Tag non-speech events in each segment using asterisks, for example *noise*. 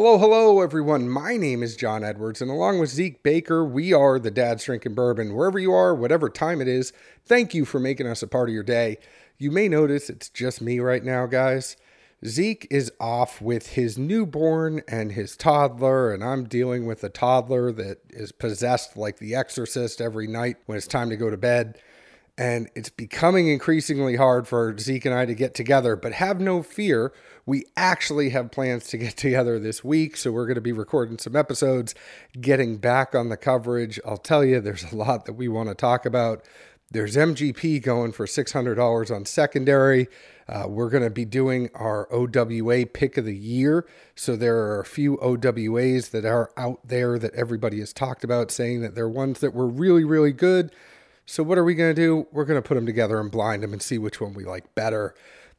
Hello, hello, everyone. My name is John Edwards, and along with Zeke Baker, we are the Dad's Drinking Bourbon. Wherever you are, whatever time it is, thank you for making us a part of your day. You may notice it's just me right now, guys. Zeke is off with his newborn and his toddler, and I'm dealing with a toddler that is possessed like the exorcist every night when it's time to go to bed. And it's becoming increasingly hard for Zeke and I to get together, but have no fear. We actually have plans to get *laughs* together this week. So we're going to be recording some episodes, getting back on the coverage. I'll tell you, there's a lot that we want to talk about. There's MGP going for $600 on secondary. Uh, we're going to be doing our OWA pick of the year. So there are a few OWAs that are out there that everybody has talked about, saying that they're ones that were really, really good. So what are we going to do? We're going to put them together and blind them and see which one we like better.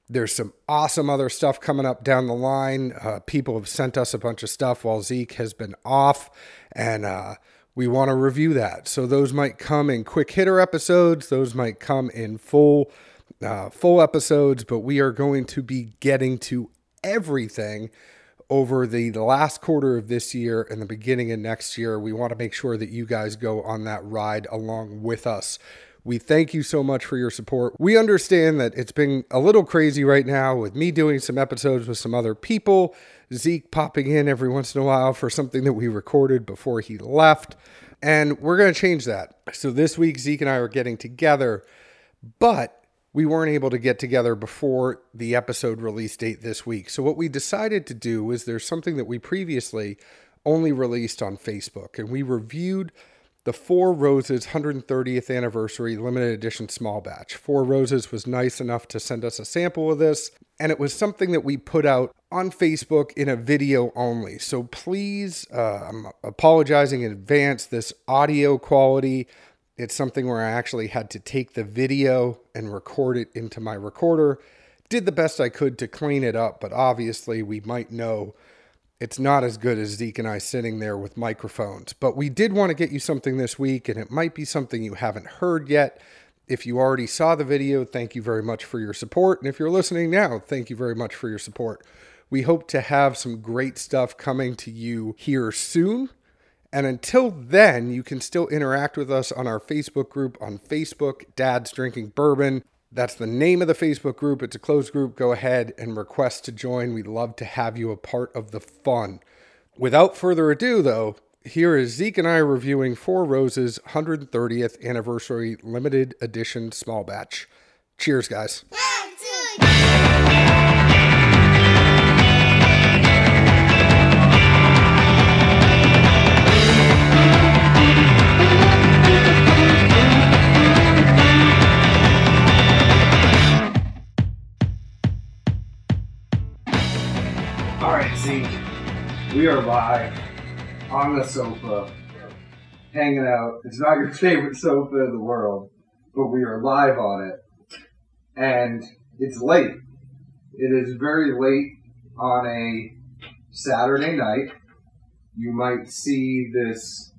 There's some awesome other stuff coming up down the line. Uh, people have sent us a bunch of stuff while Zeke has been off, and uh, we want to review that. So those might come in quick hitter episodes. Those might come in full uh, full episodes. But we are going to be getting to everything over the, last quarter of this year and the beginning of next year. We want to make sure that you guys go on that ride along with us. We thank you so much for your support. We understand that it's been a little crazy right now with me doing some episodes with some other people, Zeke popping in every once in a while for something that we recorded before he left. And we're going to change that. So this week, Zeke and I are getting together, but we weren't able to get together before the episode release date this week. So what we decided to do was there's something that we previously only released on Facebook, and we reviewed the Four Roses 130th anniversary limited edition small batch. Four Roses was nice enough to send us a sample of this, and it was something that we put out on Facebook in a video only. So please, uh, I'm apologizing in advance. This audio quality it's something where I actually had to take the video and record it into my recorder. Did the best I could to clean it up, but obviously we might know it's not as good as Zeke and I sitting there with microphones. But we did want to get you something this week, and it might be something you haven't heard yet. If you already saw the video, thank you very much for your support. And if you're listening now, thank you very much for your support. We hope to have some great stuff coming to you here soon. And until then, you can still interact with us on our Facebook group on Facebook, Dad's Drinking Bourbon. That's the name of the Facebook group. It's a closed group. Go ahead and request to join. We'd love to have you a part of the fun. Without further ado, though, here is Zeke and I reviewing Four Roses 130th Anniversary Limited Edition Small Batch. Cheers, guys. Zeke. We are live on the sofa, hanging out. It's not your favorite sofa in the world, but we are live on it. And it's late. It is very late on a Saturday night. You might see this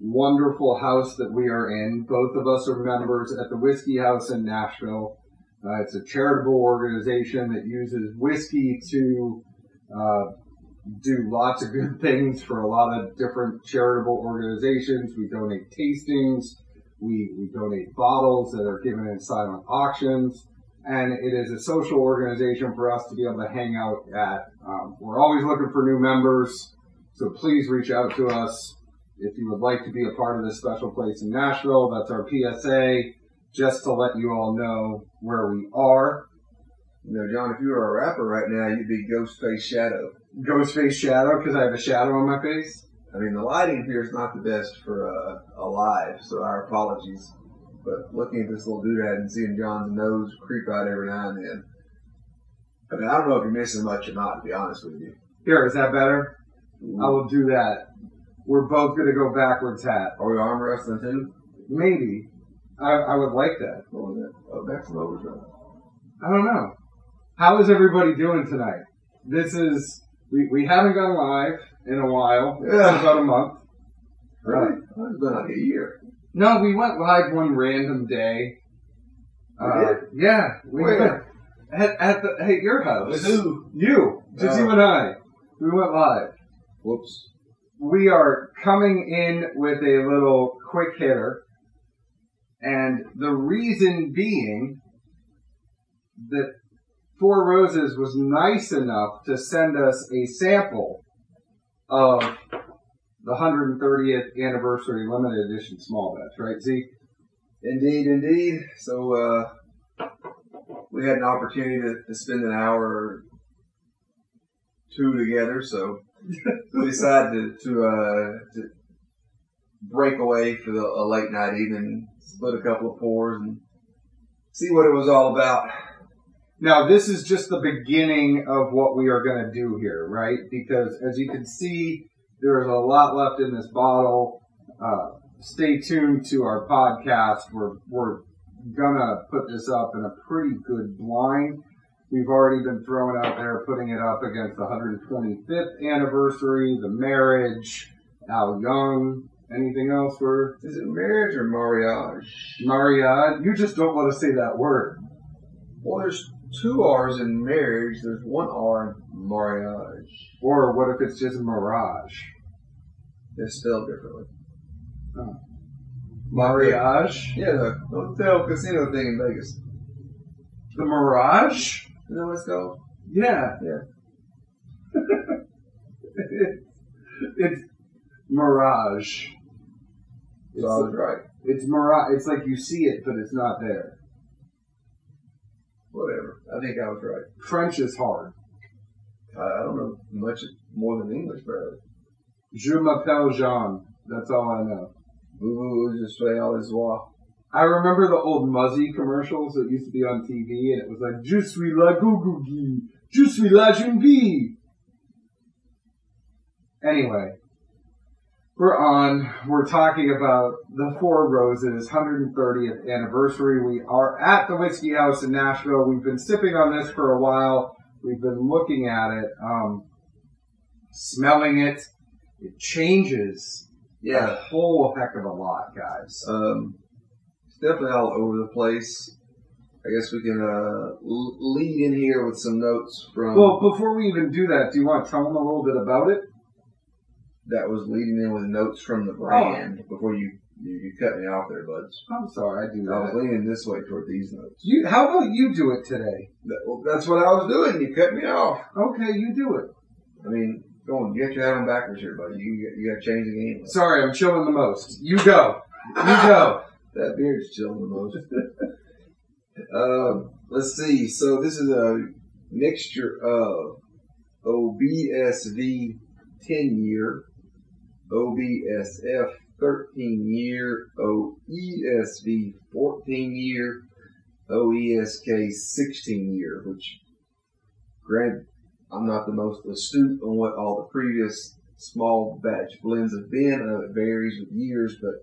wonderful house that we are in. Both of us are members at the Whiskey House in Nashville. Uh, it's a charitable organization that uses whiskey to uh, do lots of good *laughs* things for a lot of different charitable organizations. We donate tastings. We, we donate bottles that are given in silent auctions. And it is a social organization for us to be able to hang out at. Um, we're always looking for new members. So please reach out to us if you would like to be a part of this special place in Nashville. That's our PSA, just to let you all know where we are. You know, John, if you were a rapper right now, you'd be Ghostface Shadow. Ghostface Shadow, because I have a shadow on my face. I mean, the lighting here is not the best for uh, a live, so our apologies. But looking at this little doodad and seeing John's nose creep out every now and then. I mean, I don't know if you're missing much or not, to be honest with you. Here, is that better? I will do that. We're both going to go backwards hat. Are we arm wrestling too? Maybe. I, I would like that. What was that? Oh, that's an overdrive. I don't know. How is everybody doing tonight? This is, we, we haven't gone live in a while. It's Yeah. about a month. Really? Oh, It's been like a year. No, we went live one random day. We Uh, did? Yeah. We Where? went at, at, the, at your house. With who? You. Just Oh. you and I. We went live. Whoops. we are coming in with a little quick hitter. And the reason being that Four Roses was nice enough to send us a sample of the 130th anniversary limited edition small batch, right, Z? Indeed, indeed. So uh, we had an opportunity to, to spend an hour or two together. So *laughs* we decided to to, uh, to break away for the, a late night evening, split a couple of pours, and see what it was all about. Now, this is just the beginning of what we are going to do here, right? Because as you can see, there is a lot left in this bottle. Uh, stay tuned to our podcast. We're, we're going to put this up in a pretty good blind. We've already been throwing out there, putting it up against the 125th anniversary, the marriage, Al Young. Anything else for Is it marriage or mariage? Mariage. You just don't want to say that word. Well, there's two R's in marriage. There's one R in mariage. Or what if it's just Mirage? They're spelled differently. Oh. Mariage? Yeah, the hotel casino thing in Vegas. The Mirage? You know what it's called? Yeah. Yeah. *laughs* it's Mirage. It's, So I was right. it's Mirage. It's like you see it, but it's not there. Whatever. I think I was right. French is hard. I, I don't know much more than English, barely. Je m'appelle Jean. That's all I know. Vous je suis all this. I remember the old Muzzy commercials that used to be on TV, and it was like, Je suis la gougougi, Je suis la jeune. Anyway, we're on. We're talking about the Four Roses 130th anniversary. We are at the Whiskey House in Nashville. We've been sipping on this for a while. We've been looking at it, um, smelling it. It changes yeah. a whole heck of a lot, guys. Um, it's definitely all over the place. I guess we can uh, lead in here with some notes from Well, before we even do that, do you want to tell them a little bit about it? That was leading in with notes from the brand before you, you you cut me off there, buds. I'm sorry, I do I was leaning this way toward these notes. You, how about you do it today? That, well, that's what I was doing. You cut me off. Okay, you do it. I mean, go on. You got your hat on backwards here, buddy. You you got to change the game. Sorry, I'm chilling the most. You go. You go. *laughs* That beard's chilling the most. *laughs* um, let's see. So this is a mixture of OBSV 10 year, OBSF 13 year, OESV 14 year, OESK 16 year, which, granted, I'm not the most astute on what all the previous small batch blends have been. Uh, it varies with years, but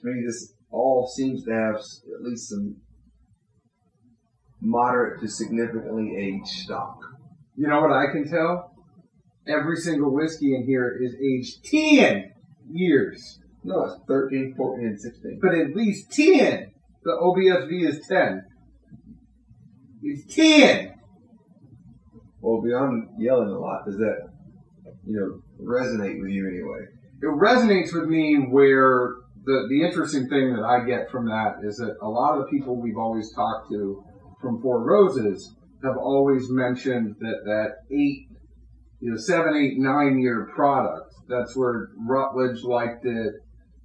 to me, this all seems to have at least some moderate to significantly aged stock. You know what I can tell? Every single whiskey in here is aged 10 years. No, it's 13, 14, and 16. But at least 10. The OBSV is 10. It's 10. Well, beyond yelling a lot, does that, you know, resonate with you anyway? it resonates with me where the the interesting thing that I get from that is that a lot of the people we've always talked to from Four Roses have always mentioned that that eight, you know, seven, eight, nine year product. That's where Rutledge liked it.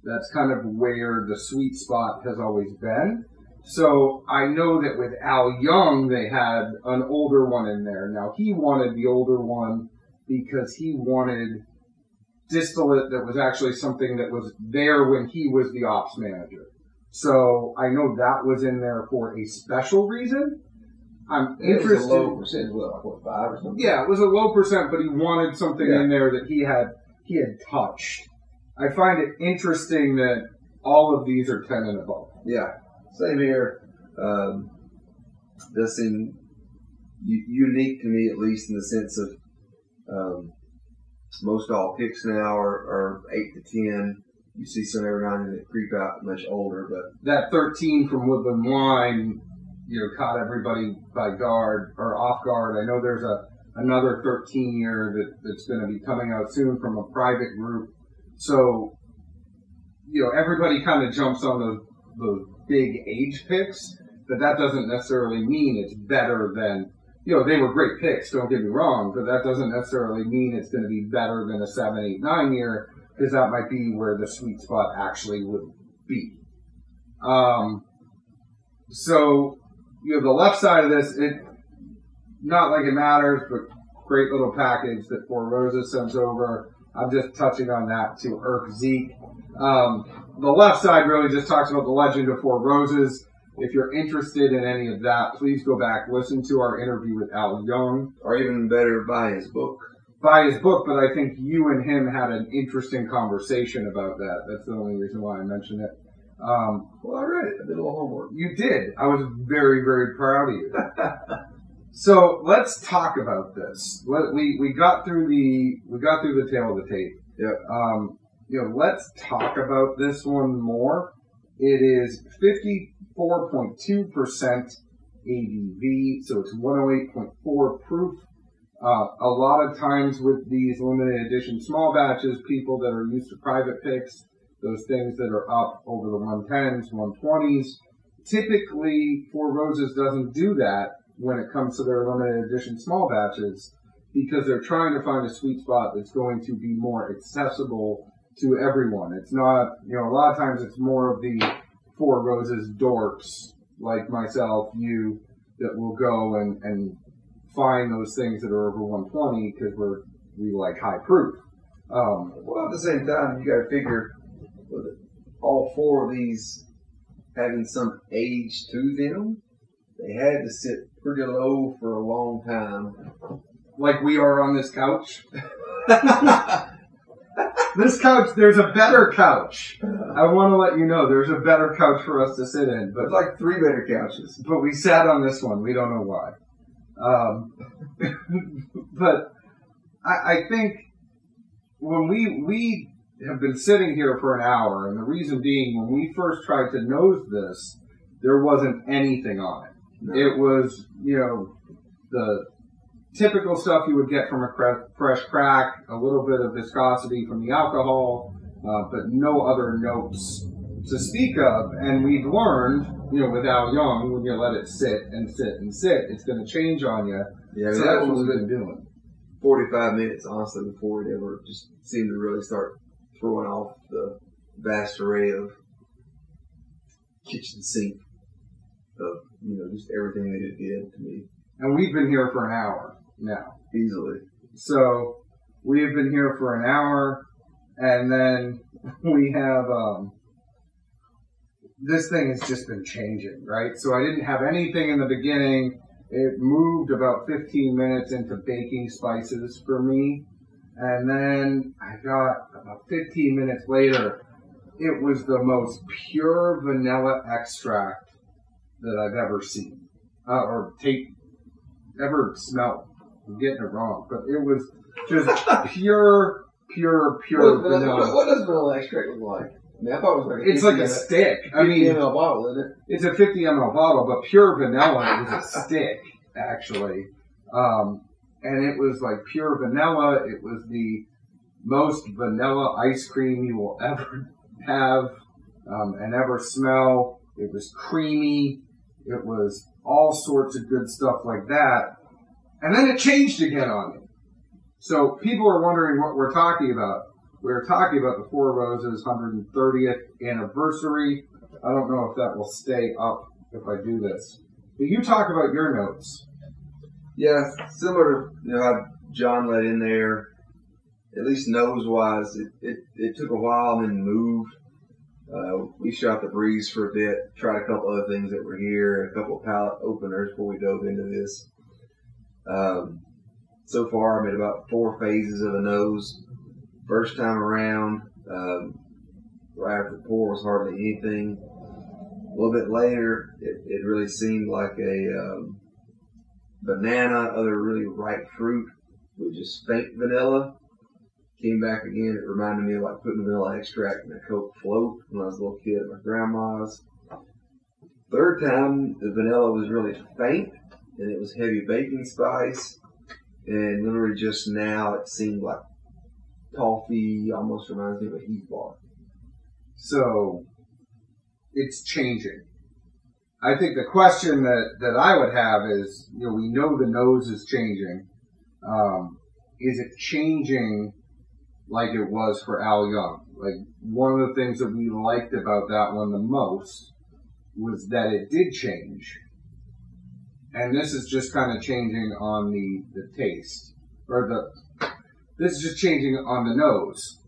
That's kind of where the sweet spot has always been. So I know that with Al Young, they had an older one in there. Now he wanted the older one because he wanted distillate that was actually something that was there when he was the ops manager. So I know that was in there for a special reason. I'm It was interested. a low percentage, what, like what, five or something? Yeah, it was a low percent, but he wanted something Yeah. in there that he had he had touched. I find it interesting that all of these are ten and above. Yeah, same here. Um, does seem u- unique to me, at least in the sense of um, most all picks now are, are eight to ten. You see some every now and then that creep out much older, but That thirteen from Woodland Wine, you know, caught everybody by guard or off guard. I know there's a another 13 year that, that's going to be coming out soon from a private group. So, you know, everybody kind of jumps on the, the big age picks, but that doesn't necessarily mean it's better than, you know, they were great picks, don't get me wrong, but that doesn't necessarily mean it's going to be better than a seven, eight, nine year, because that might be where the sweet spot actually would be. Um, so, you have the left side of this, it, not like it matters, but great little package that Four Roses sends over. I'm just touching on that to irk Zeke. Um, the left side really just talks about the legend of Four Roses. If you're interested in any of that, please go back, listen to our interview with Al Young. Or even better, buy his book. Buy his book, but I think you and him had an interesting conversation about that. That's the only reason why I mentioned it. Um, well, I read it. I did a little homework. You did. I was very, very proud of you. *laughs* so let's talk about this. Let, we we got through the we got through the tail of the tape. Yep. Um, you know, let's talk about this one more. It is fifty four point two percent ABV, so it's one hundred eight point four proof. Uh, a lot of times with these limited edition small batches, people that are used to private picks those things that are up over the 110s, 120s. Typically, Four Roses doesn't do that when it comes to their limited edition small batches because they're trying to find a sweet spot that's going to be more accessible to everyone. It's not, you know, a lot of times it's more of the Four Roses dorks like myself, you, that will go and, and find those things that are over 120 because we're, we like high proof. Um, well, at the same time, you got to figure all four of these having some age to them, they had to sit pretty low for a long time. Like we are on this couch. *laughs* this couch, there's a better couch. I want to let you know there's a better couch for us to sit in. But like three better couches. But we sat on this one. We don't know why. Um, *laughs* but I, I think when we we have been sitting here for an hour, and the reason being, when we first tried to nose this, there wasn't anything on it. No. It was, you know, the typical stuff you would get from a fresh crack, a little bit of viscosity from the alcohol, uh, but no other notes to speak of. And we've learned, you know, with Al Young, when you let it sit and sit and sit, it's going to change on you. Yeah, so that's what we've been doing. 45 minutes, honestly, before it ever just seemed to really start throwing off the vast array of kitchen sink of you know just everything that it did to me. And we've been here for an hour now, easily. So we have been here for an hour, and then *laughs* we have um, this thing has just been changing, right? So I didn't have anything in the beginning. It moved about 15 minutes into baking spices for me. And then I got about 15 minutes later, it was the most pure vanilla extract that I've ever seen uh, or take ever smelled. I'm getting it wrong, but it was just *laughs* pure, pure, pure what, vanilla. What, what, does vanilla extract look like? I mean, I thought it was like it's like a stick. I mean, ml bottle, isn't it? It's a 50 ml bottle, but pure vanilla is a stick, actually. Um, and it was like pure vanilla. It was the most vanilla ice cream you will ever have um, and ever smell. It was creamy. It was all sorts of good stuff like that. And then it changed again on me. So people are wondering what we're talking about. We're talking about the Four Roses 130th anniversary. I don't know if that will stay up if I do this. But you talk about your notes. Yeah, similar to you know how John let in there. At least nose wise, it, it, it took a while and then moved. Uh, we shot the breeze for a bit, tried a couple other things that were here, a couple palate openers before we dove into this. Um, so far, I'm at about four phases of a nose. First time around, um, right after the pour was hardly anything. A little bit later, it, it really seemed like a um, banana, other really ripe fruit with just faint vanilla. Came back again. It reminded me of like putting vanilla extract in a Coke float when I was a little kid at my grandma's. Third time, the vanilla was really faint and it was heavy baking spice. and literally just now it seemed like toffee almost reminds me of a Heath bar. So it's changing. I think the question that, that I would have is, you know, we know the nose is changing. Um, is it changing like it was for Al Young? Like one of the things that we liked about that one the most was that it did change. And this is just kind of changing on the, the taste. Or the, this is just changing on the nose.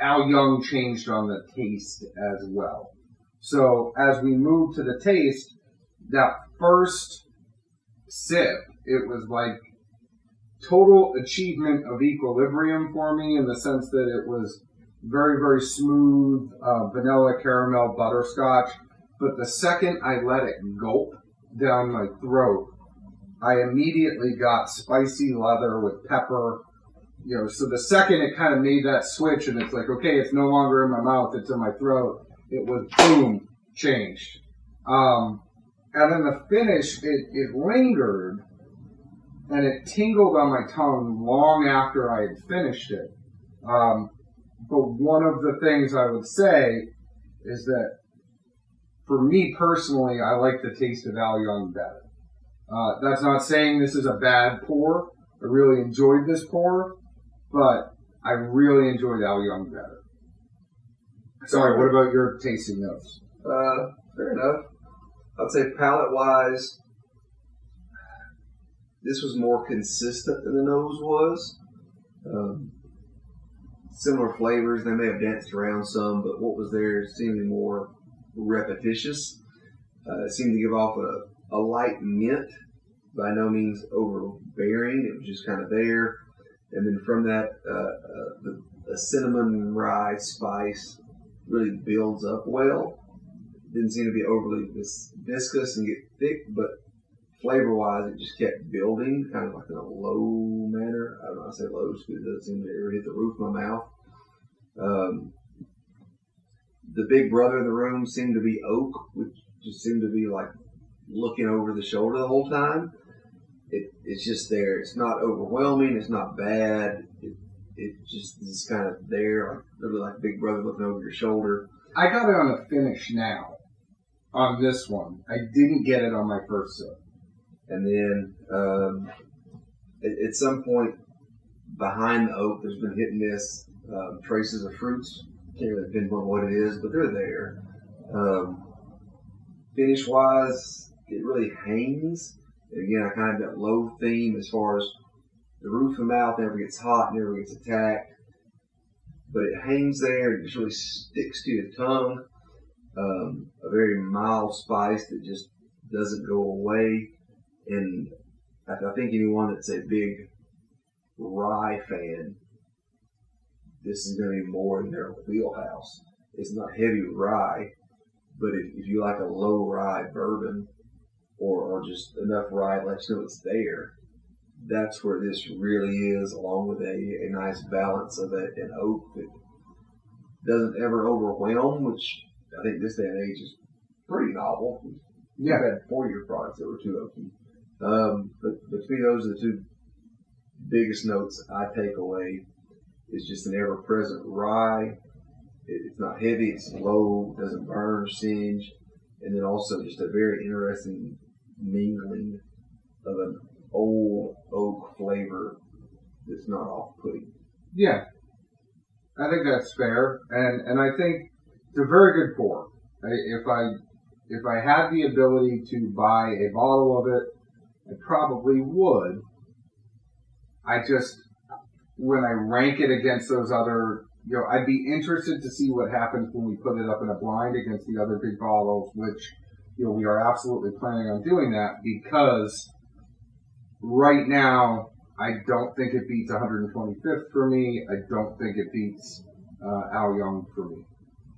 Al Young changed on the taste as well. So as we move to the taste, that first sip, it was like total achievement of equilibrium for me in the sense that it was very, very smooth uh, vanilla caramel butterscotch. But the second I let it gulp down my throat, I immediately got spicy leather with pepper. You know, so the second it kind of made that switch and it's like, okay, it's no longer in my mouth, it's in my throat. It was boom, changed. Um, and then the finish, it, it lingered and it tingled on my tongue long after I had finished it. Um, but one of the things I would say is that for me personally, I like the taste of Al Young better. Uh, that's not saying this is a bad pour. I really enjoyed this pour, but I really enjoyed Al Young better. Sorry, what about your tasting notes? Uh, fair enough. I'd say palate wise, this was more consistent than the nose was. Um, similar flavors, they may have danced around some, but what was there seemed more repetitious. Uh, it seemed to give off a, a light mint, by no means overbearing. It was just kind of there. And then from that, uh, uh, the, the cinnamon rye spice really builds up well. Didn't seem to be overly vis- viscous and get thick, but flavor wise, it just kept building, kind of like in a low manner. I don't know, I say low because it doesn't seem to ever hit the roof of my mouth. Um, the big brother in the room seemed to be oak, which just seemed to be like looking over the shoulder the whole time. It, it's just there. It's not overwhelming. It's not bad. It, it just is kind of there, like literally like Big Brother looking over your shoulder. I got it on a finish now on this one. I didn't get it on my first sip. And then um, at, at, some point behind the oak, there's been hit and miss um, traces of fruits. Can't really pinpoint what it is, but they're there. Um, finish wise, it really hangs. Again, I kind of that low theme as far as the roof of the mouth never gets hot, never gets attacked, but it hangs there. It just really sticks to your tongue. Um, a very mild spice that just doesn't go away. And I, I think anyone that's a big rye fan, this is going to be more in their wheelhouse. It's not heavy rye, but if, if you like a low rye bourbon or, or just enough rye let you know it's there, that's where this really is, along with a, a nice balance of a, an oak that doesn't ever overwhelm, which I think this day and age is pretty novel. Yeah. We've had four year products that were too oaky. Um, but, but to me, those are the two biggest notes I take away. It's just an ever present rye. It, it's not heavy, it's low, doesn't burn or singe. And then also just a very interesting mingling of an old oak flavor that's not off-putting. Yeah, I think that's fair, and and I think it's a very good pour. If I if I had the ability to buy a bottle of it, I probably would. I just when I rank it against those other, you know, I'd be interested to see what happens when we put it up in a blind against the other big bottles, which you know we are absolutely planning on doing that because right now, I don't think it beats 125th for me. I don't think it beats uh, Al Young for me.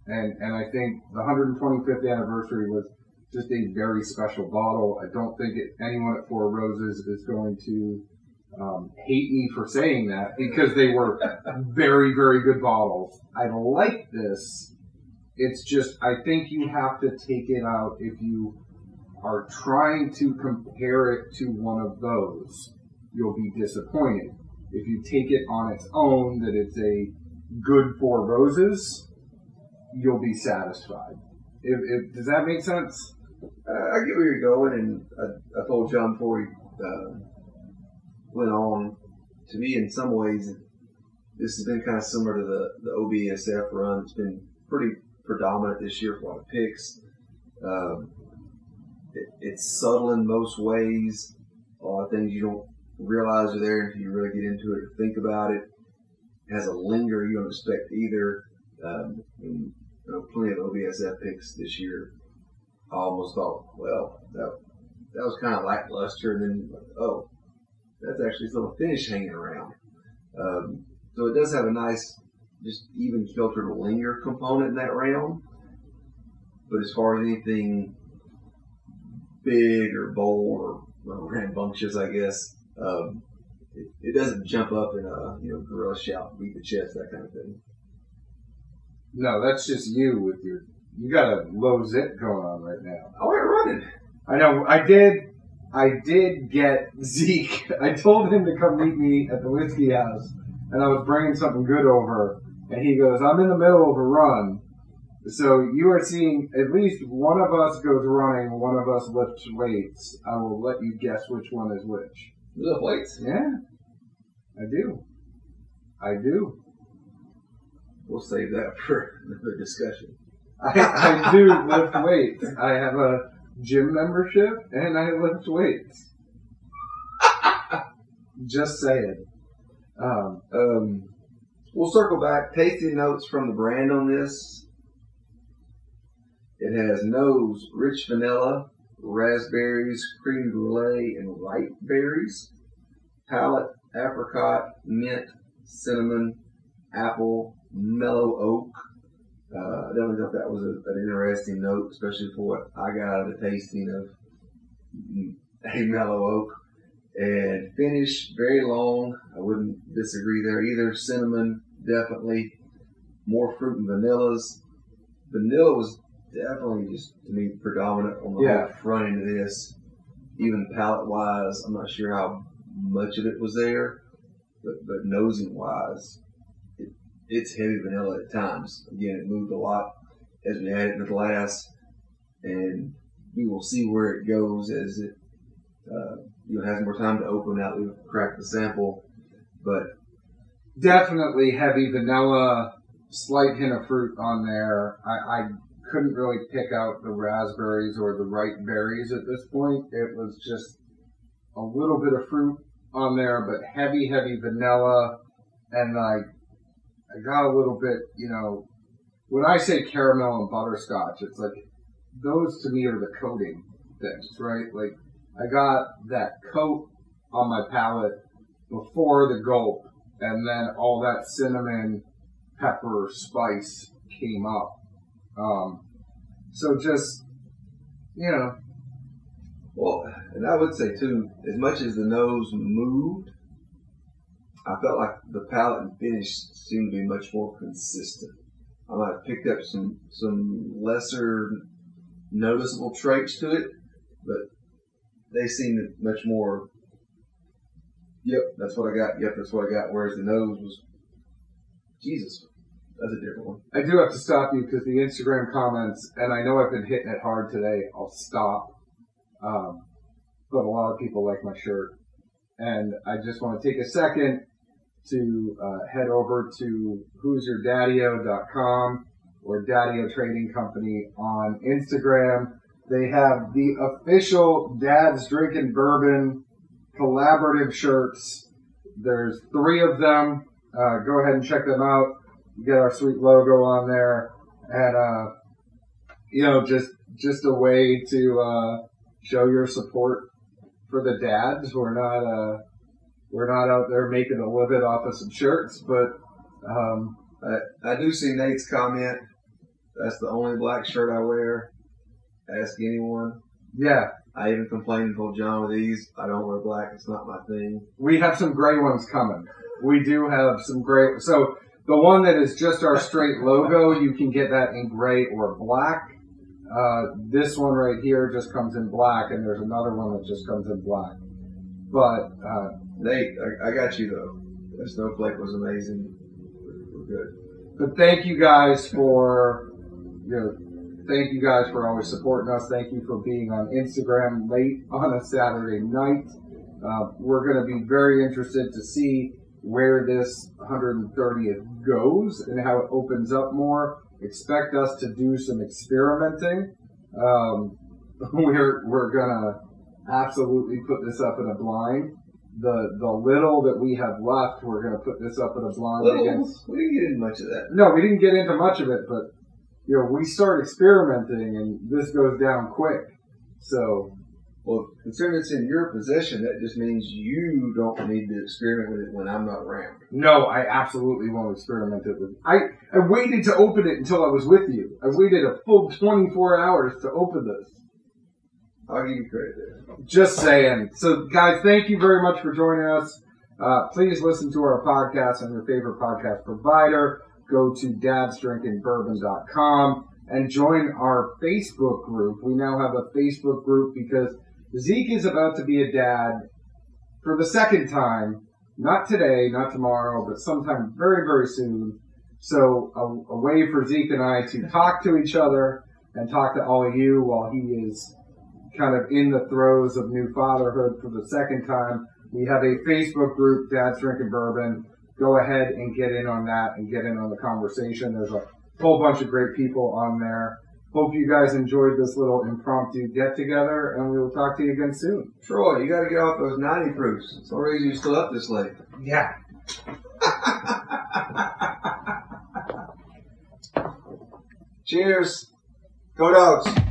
And and I think the 125th anniversary was just a very special bottle. I don't think it, anyone at Four Roses is going to um, hate me for saying that because they were very, very good bottles. I like this. It's just, I think you have to take it out if you are trying to compare it to one of those. you'll be disappointed. If you take it on its own, that it's a good Four Roses, you'll be satisfied. If, if, does that make sense? Uh, I get where you're going, and I, I told John before he uh, went on. To me, in some ways, this has been kind of similar to the, the OBSF run. It's been pretty predominant this year for a lot of picks. Um, it, it's subtle in most ways. A lot of things you don't realize are there until you really get into it or think about it. It has a linger you don't expect either. Um, and, you know, plenty of OBSF picks this year. I almost thought, well, that, that was kind of lackluster, and then oh, that's actually still a finish hanging around. Um, so it does have a nice, just even filtered linger component in that round. But as far as anything big or bold or well, rambunctious, I guess, um, it, it, doesn't jump up in a you know gorilla shout, beat the chest, that kind of thing. No, that's just you with your. You got a low zip going on right now. I went running. I know. I did. I did get Zeke. *laughs* I told him to come meet me at the whiskey house, and I was bringing something good over. And he goes, "I'm in the middle of a run." So you are seeing at least one of us goes running, one of us lifts weights. I will let you guess which one is which. You lift weights? Yeah, I do. I do. We'll save that *laughs* for another discussion. *laughs* I, I do lift weights. I have a gym membership and I lift weights. *laughs* Just saying. Um, um, we'll circle back. Tasting notes from the brand on this. It has nose, rich vanilla, raspberries, cream brulee, and ripe berries. Palate, apricot, mint, cinnamon, apple, mellow oak. Uh, I definitely thought that was a, an interesting note, especially for what I got out of the tasting of a mellow oak. And finish very long. I wouldn't disagree there either. Cinnamon, definitely. More fruit and vanillas. Vanilla was definitely just to me predominant on the yeah. front end of this. Even palate wise, I'm not sure how much of it was there, but but nosing wise, it, it's heavy vanilla at times. Again, it moved a lot as we had it in the glass, and we will see where it goes as it uh, you know has more time to open out. We've cracked the sample, but definitely heavy vanilla, slight hint of fruit on there. I, I couldn't really pick out the raspberries or the ripe berries at this point. It was just a little bit of fruit on there, but heavy, heavy vanilla, and like I got a little bit, you know, when I say caramel and butterscotch, it's like those to me are the coating things, right? Like I got that coat on my palate before the gulp, and then all that cinnamon, pepper, spice came up. Um, so just, you know. Well, and I would say too, as much as the nose moved, I felt like the palate and finish seemed to be much more consistent. I might have picked up some some lesser noticeable traits to it, but they seemed much more. Yep, that's what I got. Yep, that's what I got. Whereas the nose was, Jesus, that's a different one. I do have to stop you because the Instagram comments, and I know I've been hitting it hard today. I'll stop. Um, but a lot of people like my shirt. And I just want to take a second to uh, head over to who'syourdaddyo.com or Daddio Trading Company on Instagram. They have the official Dad's Drinking Bourbon collaborative shirts. There's three of them. Uh, go ahead and check them out get our sweet logo on there, and uh, you know, just just a way to uh, show your support for the dads. We're not uh, we're not out there making a living off of some shirts, but um, I, I do see Nate's comment. That's the only black shirt I wear. Ask anyone. Yeah. I even complained and told John with these, I don't wear black. It's not my thing. We have some gray ones coming. We do have some gray. So the one that is just our straight logo, you can get that in gray or black. Uh, this one right here just comes in black, and there's another one that just comes in black. But uh, Nate, I, I got you though. The snowflake was amazing. We're good. But thank you guys for you know thank you guys for always supporting us. Thank you for being on Instagram late on a Saturday night. Uh, we're going to be very interested to see where this 130th goes and how it opens up more. Expect us to do some experimenting. Um, *laughs* we're we're gonna absolutely put this up in a blind. The the little that we have left, we're gonna put this up in a blind Little, against. we didn't get into much of that. No, we didn't get into much of it, but you know, we start experimenting and this goes down quick. So Well, considering it's in your possession, that just means you don't need to experiment with it when I'm not around. no, I absolutely won't experiment it with. I I waited to open it until I was with you. I waited a full 24 hours to open this. I'll give you credit there. Just saying. So, guys, thank you very much for joining us. Uh, please listen to our podcast on your favorite podcast provider. Go to dadsdrinkingbourbon.com and join our Facebook group. We now have a Facebook group because Zeke is about to be a dad for the second time. Not today, not tomorrow, but sometime very, very soon. So, a, a way for Zeke and I to talk to each other and talk to all of you while he is kind of in the throes of new fatherhood for the second time. We have a Facebook group, Dad's Drinking Bourbon. Go ahead and get in on that and get in on the conversation. There's a whole bunch of great people on there. Hope you guys enjoyed this little impromptu get together, and we will talk to you again soon. Troy, you got to get off those 90 proofs. It's the only reason you're still up this late. Yeah. *laughs* Cheers. Go dogs.